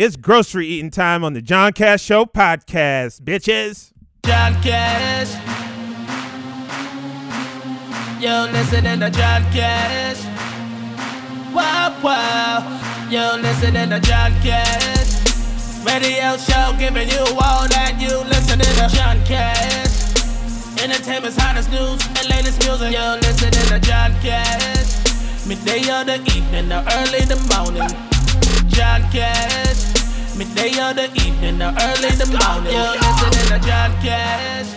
It's grocery eating time on the John Cash Show podcast, bitches. John Cash. You're listening to John Cash. Wow, wow. You're listening to John Cash. Radio show giving you all that you listening to John Cash. Entertainment's hottest news and latest music. You're listening to John Cash. Midday or the evening or early the morning. John Cash. Midday or the evening or early the morning. You're listening to John Cash.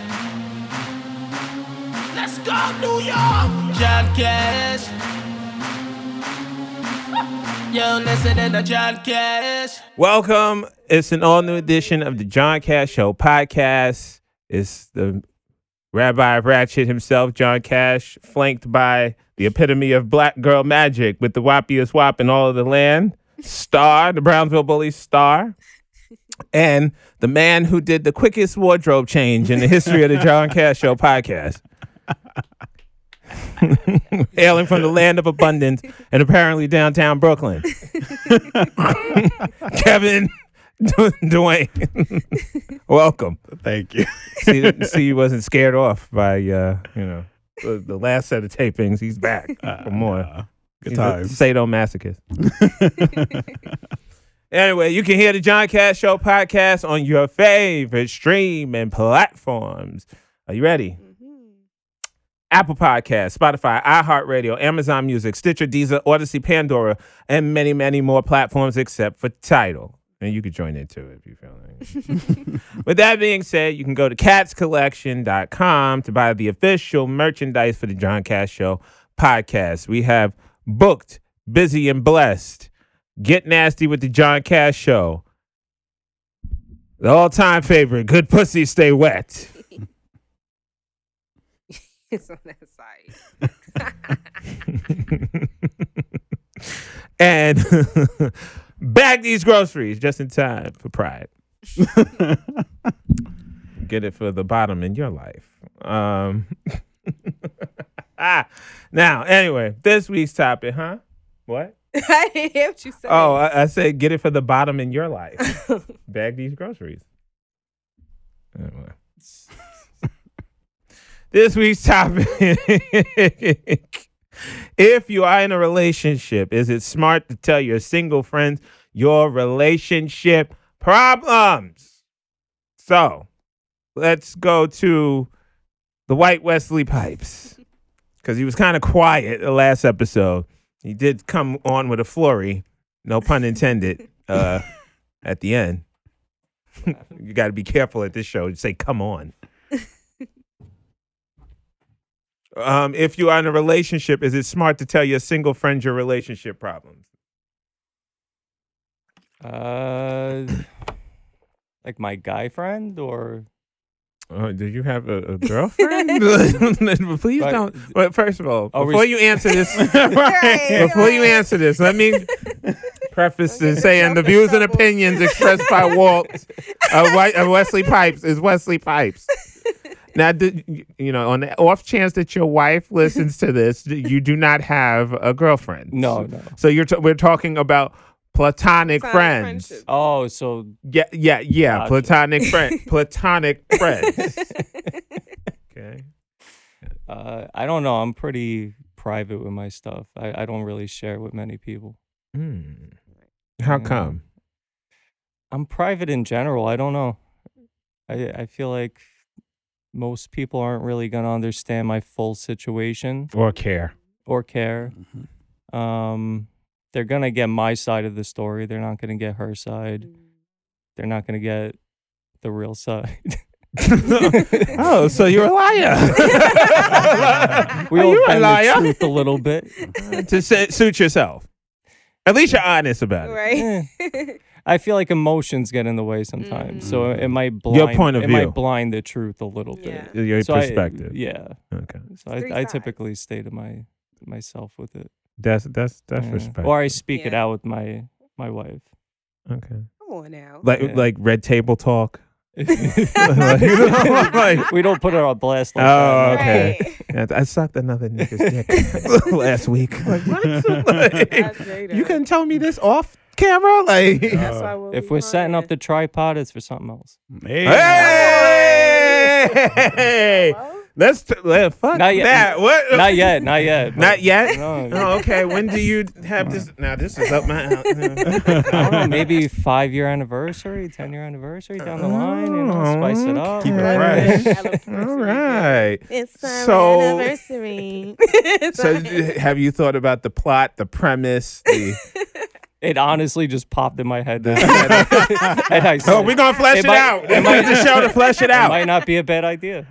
Let's go, New York. John Cash. You're listening to John Cash. Welcome. It's an all new edition of the John Cash Show podcast. It's the Rabbi of Ratchet himself, John Cash, flanked by the epitome of black girl magic with the wappiest wop in all of the land, Star, the Brownsville Bully Star, and the man who did the quickest wardrobe change in the history of the John Cash Show podcast. Hailing from the land of abundance and apparently downtown Brooklyn. Kevin Dwayne. Welcome. Thank you. See, see, he wasn't scared off by uh, you know the, the last set of tapings. He's back for more. Good He's a sadomasochist. anyway, you can hear the John Cash Show podcast on your favorite stream and platforms. Are you ready? Mm-hmm. Apple Podcast, Spotify, iHeartRadio, Amazon Music, Stitcher, Deezer, Audacy, Pandora, and many, many more platforms except for Tidal. And you could join in too if you feel like. It. With that being said, you can go to catskollection.com to buy the official merchandise for the John Cash Show podcast. We have booked, busy, and blessed. Get nasty with the John Cash Show. The all-time favorite, good pussy, stay wet. It's on that side. and bag these groceries just in time for Pride. Get it for the bottom in your life. Um, Ah, now, anyway, this week's topic, huh? What? I didn't hear what you said. Oh, I, I said get it for the bottom in your life. Bag these groceries. Anyway. this week's topic. if you are in a relationship, is it smart to tell your single friends your relationship problems? So let's go to the White Wesley Pipes. Because he was kind of quiet the last episode. He did come on with a flurry, no pun intended, uh, at the end. you got to be careful at this show. You say, come on. um, if you are in a relationship, is it smart to tell your single friend your relationship problems? Uh, like my guy friend or Uh, do you have a, a girlfriend? Please Right. don't. But first of all, Are we before you answer this, Right, before you right. answer this, let me preface this saying the views and opinions expressed by Walt of, White, of Wesley Pipes is Wesley Pipes. Now, did, you know, on the off chance that your wife listens to this, you do not have a girlfriend. no, no. So you're t- we're talking about platonic, Platonic friends. friendship. Oh, so Yeah, yeah, yeah. Gotcha. Platonic friend, platonic friends. Okay. uh, I don't know. I'm pretty private with my stuff. I, I don't really share with many people. Hmm. How Yeah. come? I'm private in general. I don't know. I I feel like most people aren't really gonna understand my full situation Or care? or care. Um, they're gonna get my side of the story. They're not gonna get her side. Mm. They're not gonna get the real side. oh, so you're a liar. we Are all you a bend liar? the truth a little bit. to sa- suit yourself. At least you're honest about it. Right. Eh. I feel like emotions get in the way sometimes, so mm-hmm. it might blind. Your point of it view. might blind the truth a little Yeah. bit. Your So I- perspective. yeah. Okay. So Three I, I sides. typically stay to my myself with it. That's that's that's Yeah. respect. Or I speak it out with my my wife. okay. Come on now. Like Yeah. like red table talk. we don't put her on blast like Oh, that. okay. Right. Yeah, I sucked another nigga's dick last week. Like what? Like, you couldn't tell me this off camera? Like, That's why we'll If we're setting up the tripod, it's for something else. Hey. hey, Hello? Let's t- let fuck Not yet. that. What? Not yet, not yet. Not yet. No. Oh, okay. When do you have this? Now this is up my. I don't know, maybe five year anniversary, ten year anniversary down the line. You know, spice it up. Keep it Okay. fresh. All right. It's So- anniversary. So, have you thought about the plot, the premise? The... It honestly just popped in my head. and I said, oh, we're gonna flesh it, It might- out. it might- is the show to flesh it it out. might not be a bad idea.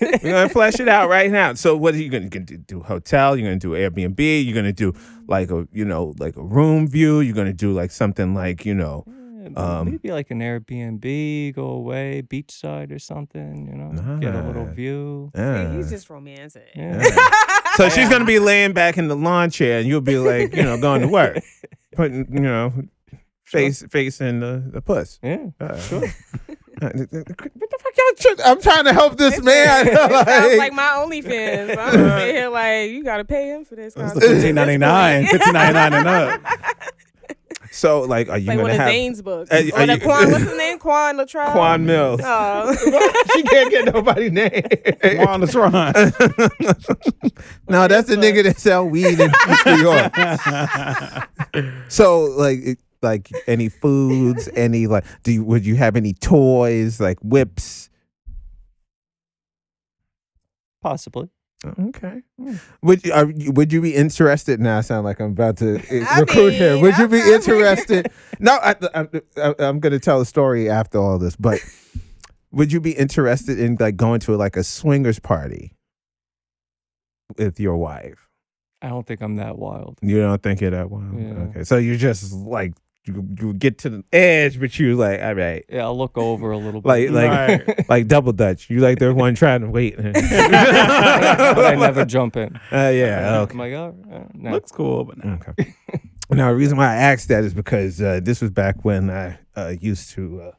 We're gonna flesh it out right now. So, what are you gonna, gonna do? do? Hotel? You're gonna do Airbnb? You're gonna do like a you know like a room view? You're gonna do like something like you know Um, Maybe like an Airbnb, go away, beachside or something, you know, get a little Nice. view. uh, He's just romantic. Yeah. So she's gonna be laying back in the lawn chair, and you'll be like, you know, going to work, putting, you know, face facing the the puss. Yeah. Uh, What the fuck y'all? Tr- I'm trying to help this man. It sounds Like- like my OnlyFans. I'm sitting here like you gotta pay him for this. It's the content. fifteen ninety nine, fifteen ninety nine and up. so, like, are you Like one gonna of have Zane's books. Uh, or are the you- Quan, what's his name? Quan Latrell. Quan Mills? Oh. she can't get nobody's name. Juan Latron. no, that's the nigga that sell weed in East New York. So, like, it- like any foods, any like, do you would you have any toys like whips? Possibly. Okay. Would you, are, would you be interested? Now I sound like I'm about to uh, I recruit here. mean, Would you be interested? no, I, I, I, I'm going to tell a story after all this, but would you be interested in like going to like a swingers party with your wife? I don't think I'm that wild. You don't think you're that wild? Yeah. Okay, so you're just like you, you get to the edge, but you like all right, Yeah, I'll look over a little bit. like Right. like double dutch. You like the one trying to wait. but I never jump in. Uh, yeah. Okay. I'm like, oh, uh, no. Looks cool, but no. Okay. now, the reason why I asked that is because uh, this was back when I uh, used to, uh,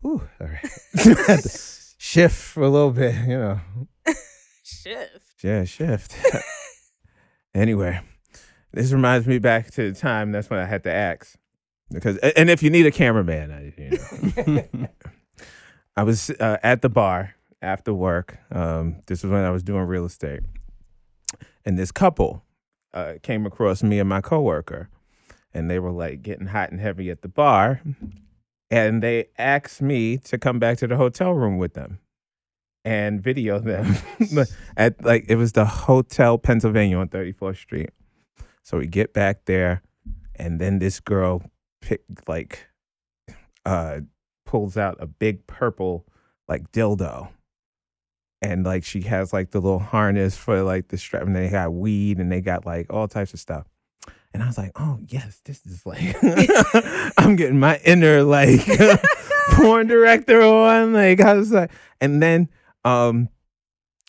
whew, all right, Had to shift for a little bit, you know. Shift. Yeah, shift. anyway, this reminds me back to the time. That's when I had to ask because, and if you need a cameraman, I, you know, I was uh, at the bar after work. Um, this was when I was doing real estate, and this couple uh, came across me and my coworker, and they were like getting hot and heavy at the bar, and they asked me to come back to the hotel room with them and video them at like it was the Hotel Pennsylvania on 34th Street. So we get back there, and then this girl pick like uh pulls out a big purple like dildo. And like she has like the little harness for like the strap, and they got weed and they got like all types of stuff. And I was like, oh yes, this is like I'm getting my inner like porn director on. Like I was like, and then um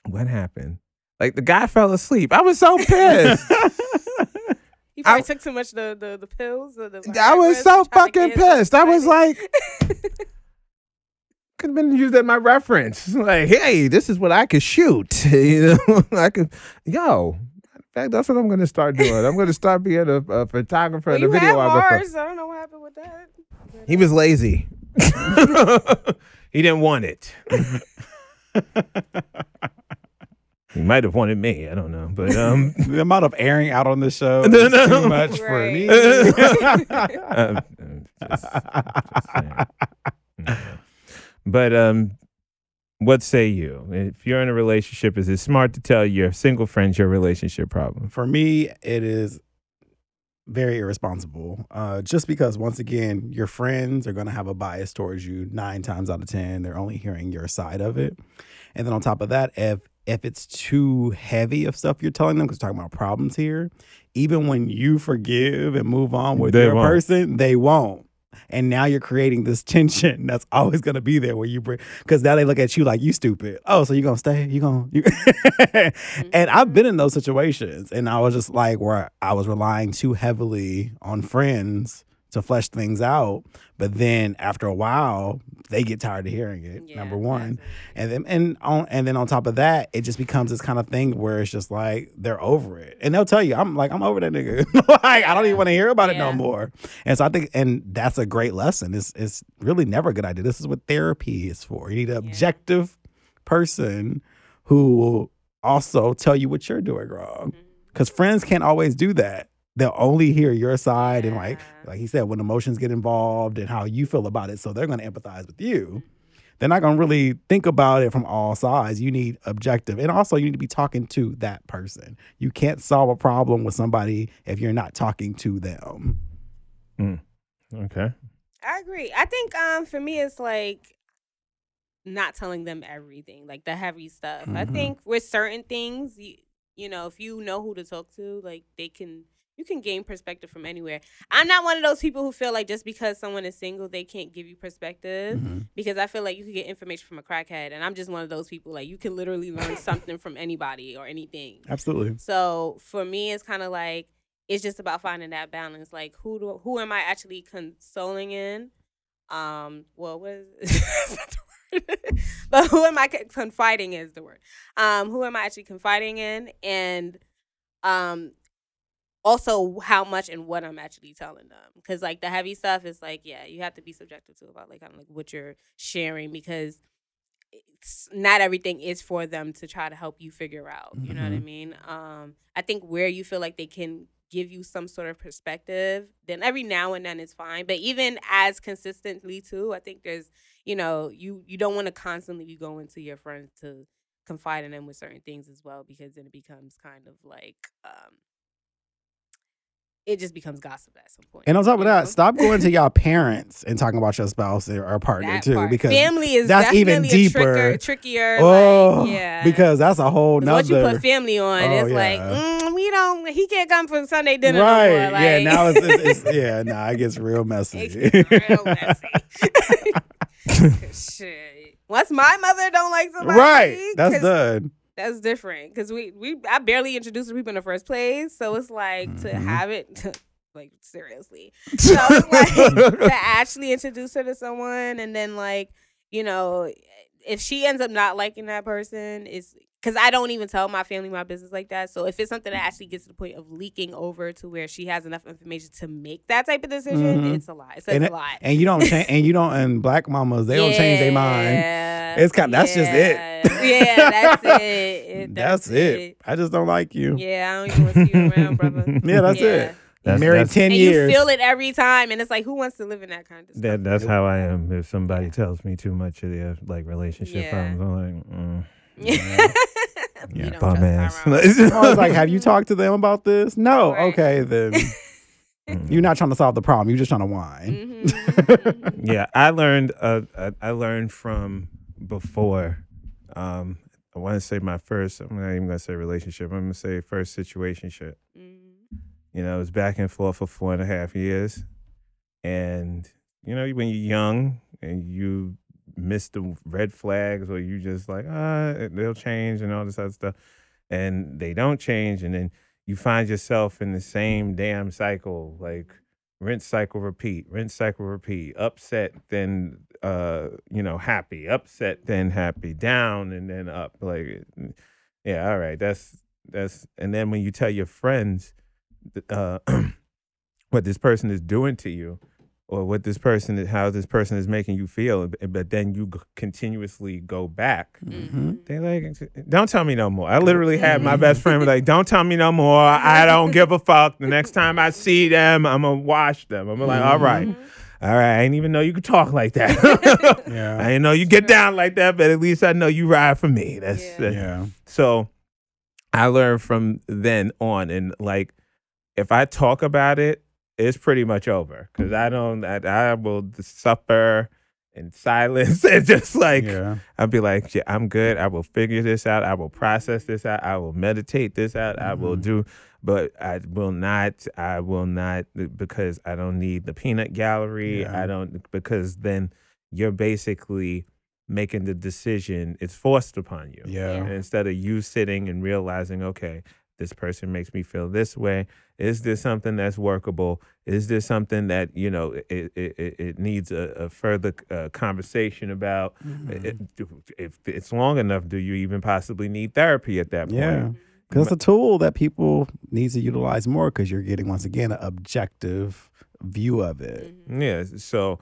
what happened? Like the guy fell asleep. I was so pissed. I- took too much the the, the pills. The, the I was so fucking pissed. I was like, could have been used as my reference. Like, hey, this is what I could shoot. you know, I could, yo. In fact, that's what I'm going to start doing. I'm going to start being a, a photographer well, and a videographer. Mars. I don't know what happened with that. He was lazy. Uh, he didn't want it. He might have wanted me. I don't know, but um, the amount of airing out on this show No, is no. too much for me. um, just- just but um, what say you? If you're in a relationship, is it smart to tell your single friends your relationship problem? For me, it is very irresponsible. Uh, just because, once again, your friends are going to have a bias towards you nine times out of 10. They're only hearing your side of it. And then on top of that, if if it's too heavy of stuff you're telling them, because talking about problems here, even when you forgive and move on with They your won't. person, they won't. And now you're creating this tension that's always gonna be there where you bring because now they look at you like you stupid. Oh, so you're gonna stay? You gonna you and I've been in those situations and I was just like where I was relying too heavily on friends to flesh things out. But then after a while, they get tired of hearing it. Yeah, number one, and then and on and then on top of that, it just becomes this kind of thing where it's just like they're over it, and they'll tell you, "I'm like I'm over that nigga. like I don't even want to hear about it no more." And so I think, and that's a great lesson. It's it's really never a good idea. This is what therapy is for. You need an Yeah. objective person who will also tell you what you're doing wrong. Mm-hmm. Because friends can't always do that. They'll only hear your side and like like he said, when emotions get involved and how you feel about it. So they're gonna empathize with you. They're not gonna really think about it from all sides. You need objective. And also you need to be talking to that person. You can't solve a problem with somebody if you're not talking to them. Okay. I agree. I think um for me it's like not telling them everything, like the heavy stuff. I Mhm. think with certain things, you, you know, if you know who to talk to, like they can you can gain perspective from anywhere. I'm not one of those people who feel like just because someone is single, they can't give you perspective Mhm. because I feel like you can get information from a crackhead and I'm just one of those people like you can literally learn something from anybody or anything. Absolutely. So for me, it's kind of like it's just about finding that balance. Like who do who am I actually consoling in? Um, well, what is that's not the word. but who am I co- confiding is the word. Um, who am I actually confiding in, and um, also how much and what I'm actually telling them. Because like the heavy stuff is like, yeah, you have to be subjective to about like kind of like what you're sharing because it's, not everything is for them to try to help you figure out. You know what I Mhm. mean? Um, I think where you feel like they can give you some sort of perspective, then every now and then it's fine. But even as consistently too, I think there's, you know, you you don't want to constantly be going to your friends to confide in them with certain things as well because then it becomes kind of like um it just becomes gossip at some point. And on top of that, stop going to y'all parents and talking about your spouse or or partner That too, part. because family is that's even deeper. tricker, trickier. oh, like, yeah, because that's a whole 'Cause once you put family on, Oh, it's like mm, we don't. He can't come for Sunday dinner right? no more. Like, yeah, now it's, it's, it's yeah, nah, it gets real messy. gets real messy. Shit. Once my mother don't like somebody, right, That's done. That's different because we we I barely introduced people in the first place, so it's like to Mhm. have it. Like seriously, so like to actually introduce her to someone, and then like you know, if she ends up not liking that person, is because I don't even tell my family my business like that. So if it's something that actually gets to the point of leaking over to where she has enough information to make that type of decision, Mhm. it's a lot. It says And a lot. And you don't change, and you don't, and black mamas they don't change their mind. Yeah, It's kind- that's just it. yeah. Yeah, that's it. It- That's, it. I just don't like you. Yeah, I don't even want to see you around, brother. Yeah, that's it. That's- Married that's- ten And years. you feel it every time, and it's like, who wants to live in that kind of? That that's how I am. If somebody tells me too much of their like relationship Yeah. problems, I'm like, mm, yeah, Yeah, you don't bum ass. Tyrone. I was like, have you talked to them about this? No. Right. Okay, then you're not trying to solve the problem. You're just trying to whine. Mhm, mhm. yeah, I learned. Uh, I, I learned from before. Um, I want to say my first. I'm not even gonna say relationship. I'm gonna say first situationship. Mhm. You know, it was back and forth for four and a half years, and you know, when you're young and you miss the red flags, or you just like, ah, they'll change and all this other stuff, and they don't change, and then you find yourself in the same damn cycle, like rinse cycle repeat rinse cycle repeat upset then uh you know happy upset then happy down and then up like yeah all right that's that's and then when you tell your friends uh what this person is doing to you or what this person is how this person is making you feel but then you g- continuously go back. Mm-hmm. they like don't tell me no more. I literally had my best friend be like don't tell me no more. I don't give a fuck. The next time i see them i'm gonna wash them. I'm like all right. Mhm. all right. I didn't even know you could talk like that. I Yeah. didn't know you get down like that but at least i know you ride for me. That's Yeah. that- Yeah. so I learned from then on, and like if I talk about it, it's pretty much over because I don't. I, I will suffer in silence and just like yeah. I'll be like, yeah, I'm good. I will figure this out. I will process this out. I will meditate this out. I will Mhm. do, but I will not. I will not because I don't need the peanut gallery. Yeah. I don't because then you're basically making the decision. It's forced upon you. Yeah. And instead of you sitting and realizing, okay, this person makes me feel this way. Is this something that's workable? Is this something that you know it it, it, it needs a, a further uh, conversation about? Mm-hmm. It- if it's long enough, do you even possibly need therapy at that point? Yeah. Because it's a tool that people need to utilize more because you're getting, once again, an objective view of it. Mhm. Yeah. So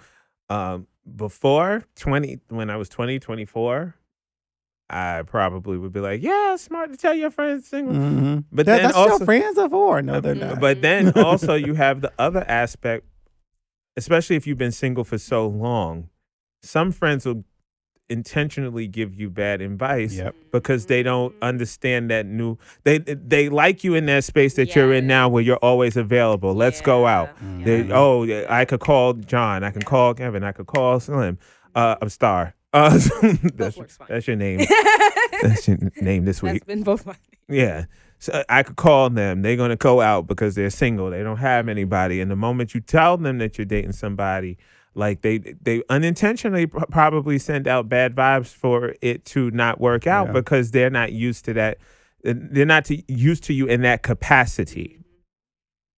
um, before 20, when I was 20, 24, I probably would be like, yeah, smart to tell your friends single. hmm But That, then that's also, your friends are for. No, they're Um, not. But then also you have the other aspect, especially if you've been single for so long. Some friends will intentionally give you bad advice Yep. because they don't understand that new they they like you in that space that you're in now where you're always available. Let's go out. Mhm. They, oh, I could call John. I can call Kevin. I could call Slim. Uh, I'm Star. Uh, that's, works fine. that's your name. That's your name this That's week. been both my Yeah. So I could call them. They're gonna go out because they're single. They don't have anybody. And the moment you tell them that you're dating somebody, like they they unintentionally probably send out bad vibes for it to not work out Yeah. because they're not used to that. They're not to, used to you in that capacity.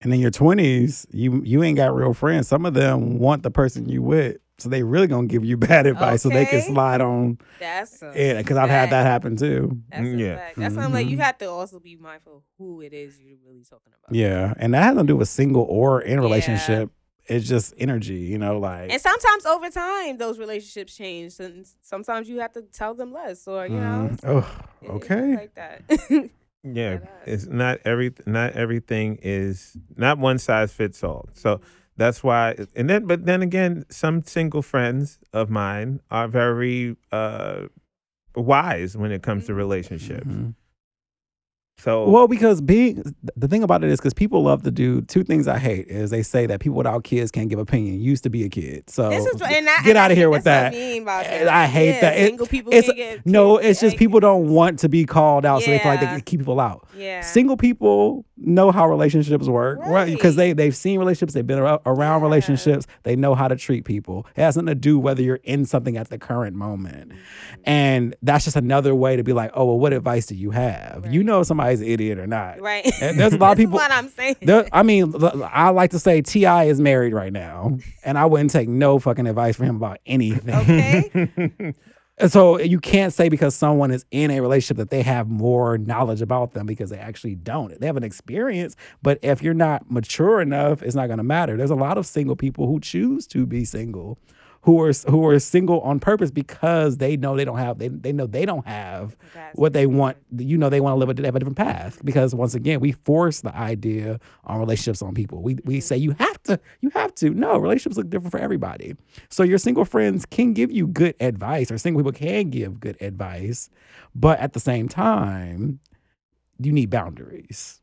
And in your twenties, you you ain't got real friends. Some of them want the person you with, so they really gonna give you bad advice so they can Okay. slide on That's a it. Because I've had that fact. happen too. That's a Yeah. fact. That's why I'm like, you Mhm. have to also be mindful of who it is you're really talking about. Yeah, and that has nothing to do with single or in a Yeah. relationship. It's just energy, you know, like And sometimes over time, those relationships change, and sometimes you have to tell them less, or you know, mm, oh, it- it's okay. like that. Yeah, Deadass. it's not every not everything is not one size fits all. So that's why, and then but then again, some single friends of mine are very uh wise when it comes to Mhm. relationships. Mhm. So Well, because being the thing about it is because people love to do two things I hate is they say that people without kids can't give opinion. You used to be a kid, so this is and I, get out of here with that. I, mean that. I hate Yeah, that. It- single people it's- can get no, kids, it's just people don't want to be called out, so they feel like they can keep people out. Yeah. Single people know how relationships work, right? Because they they've seen relationships, they've been ar- around Yeah. relationships, they know how to treat people. It has nothing to do whether you're in something at the current moment, Mm-hmm. and that's just another way to be like, oh well, what advice do you have? You know if somebody's an idiot or not. Right. And there's a lot of people- What I'm saying. There, I mean, I like to say Ti is married right now, and I wouldn't take no fucking advice from him about anything. okay. So you can't say because someone is in a relationship that they have more knowledge about them because they actually don't. They have an experience, but if you're not mature enough, it's not going to matter. There's a lot of single people who choose to be single, who are who are single on purpose because they know they don't have they they know they don't have That's what they want. You know they want to live a, have a different path because once again we force the idea on relationships on people. We we mm-hmm. say you have to you have to. No, relationships look different for everybody. So your single friends can give you good advice, or single people can give good advice, but at the same time, you need boundaries.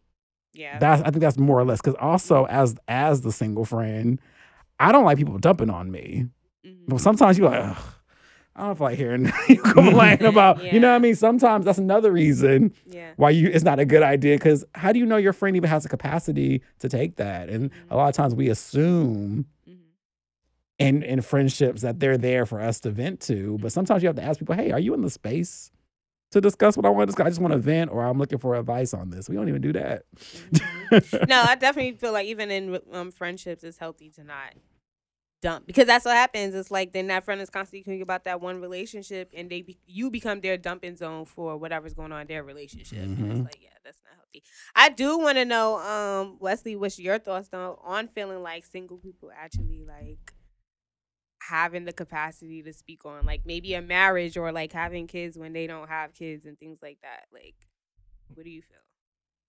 Yeah. That's I think that's more or less because also as as the single friend, I don't like people dumping on me. But sometimes you're like, Ugh, I don't feel like hearing you complain about. You know what I mean? Sometimes that's another reason Yeah. why you it's not a good idea because how do you know your friend even has the capacity to take that? And a lot of times we assume Mhm. in in friendships that they're there for us to vent to, but sometimes you have to ask people, "Hey, are you in the space to discuss what I want to discuss? I just want to vent, or I'm looking for advice on this." We don't even do that. Mhm. no, I definitely feel like even in um, friendships, it's healthy to not dump because that's what happens. It's like then that friend is constantly thinking about that one relationship, and they be- you become their dumping zone for whatever's going on in their relationship. And Mhm. it's like, yeah, that's not healthy. I do want to know, um, Wesley, what's your thoughts though on feeling like single people actually like having the capacity to speak on like maybe a marriage or like having kids when they don't have kids and things like that. Like, what do you feel?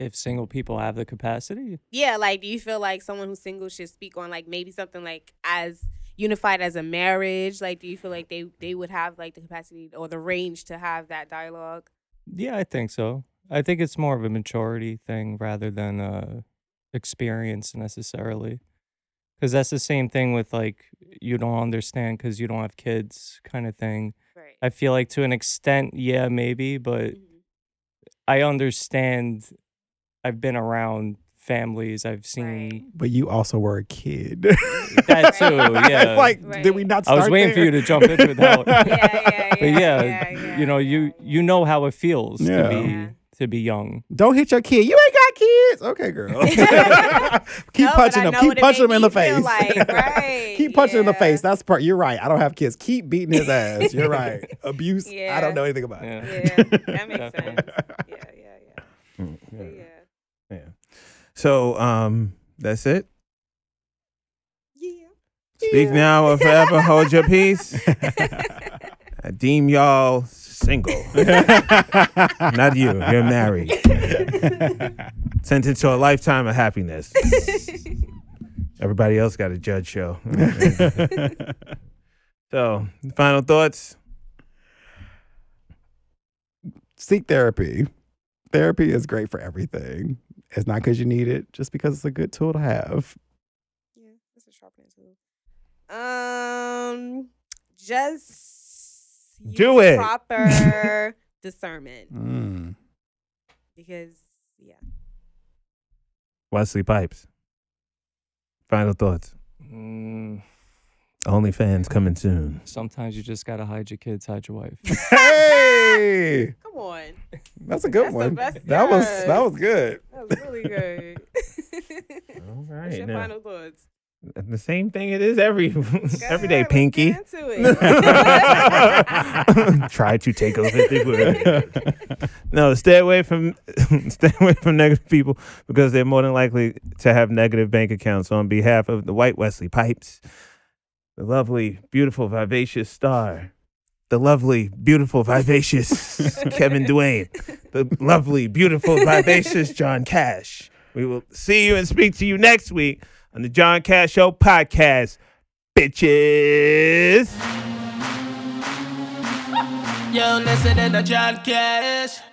If single people have the capacity, Yeah, like do you feel like someone who's single should speak on like maybe something like as unified as a marriage? Like do you feel like they they would have like the capacity or the range to have that dialogue? yeah, I think so. I think it's more of a maturity thing rather than uh experience necessarily. Because that's the same thing with like you don't understand because you don't have kids kind of thing. Right. I feel like to an extent, yeah, maybe, but Mhm. I understand. I've been around families. I've seen. Right. But you also were a kid. That too, yeah. it's like, Right. did we not? I was waiting for you to jump into that one. Yeah, yeah, yeah. But yeah, yeah, yeah, you know, you you know how it feels Yeah. to be Yeah. to be young. Don't hit your kid. You ain't got kids. Okay, girl. keep No, punching them. Keep punching them in the face. like, right, keep punching in the face. That's part. You're right. I don't have kids. Keep beating his ass. You're right. Abuse. I don't know anything about Yeah. it. Yeah, that makes sense. Definitely. Yeah, yeah, yeah. Mm, yeah. Yeah. So um, that's it. Yeah. Speak now or forever hold your peace. I deem y'all single. Not you. You're married. Sentenced to a lifetime of happiness. Everybody else got a judge show. so, final thoughts. Seek therapy. Therapy is great for everything. It's not because you need it, just because it's a good tool to have. Yeah, that's a sharpening tool. Um, just Do use it. Proper discernment, Mm. because yeah, Wesley Pipes. Final thoughts. Mm, OnlyFans coming soon. sometimes you just gotta hide your kids, hide your wife. Hey, come on, that's a good That's the one. best- That was that was good. that was really good. All What's your now. final thoughts? The same thing it is every every day, Pinky. get into it. Try to take over the world. no, stay away from stay away from negative people because they're more than likely to have negative bank accounts. On behalf of the White Wesley Pipes, the lovely, beautiful, vivacious star, the lovely, beautiful, vivacious Kevin Dwayne, the lovely, beautiful, vivacious John Cash. We will see you and speak to you next week on the John Cash Show podcast, bitches. Yo, listening to John Cash.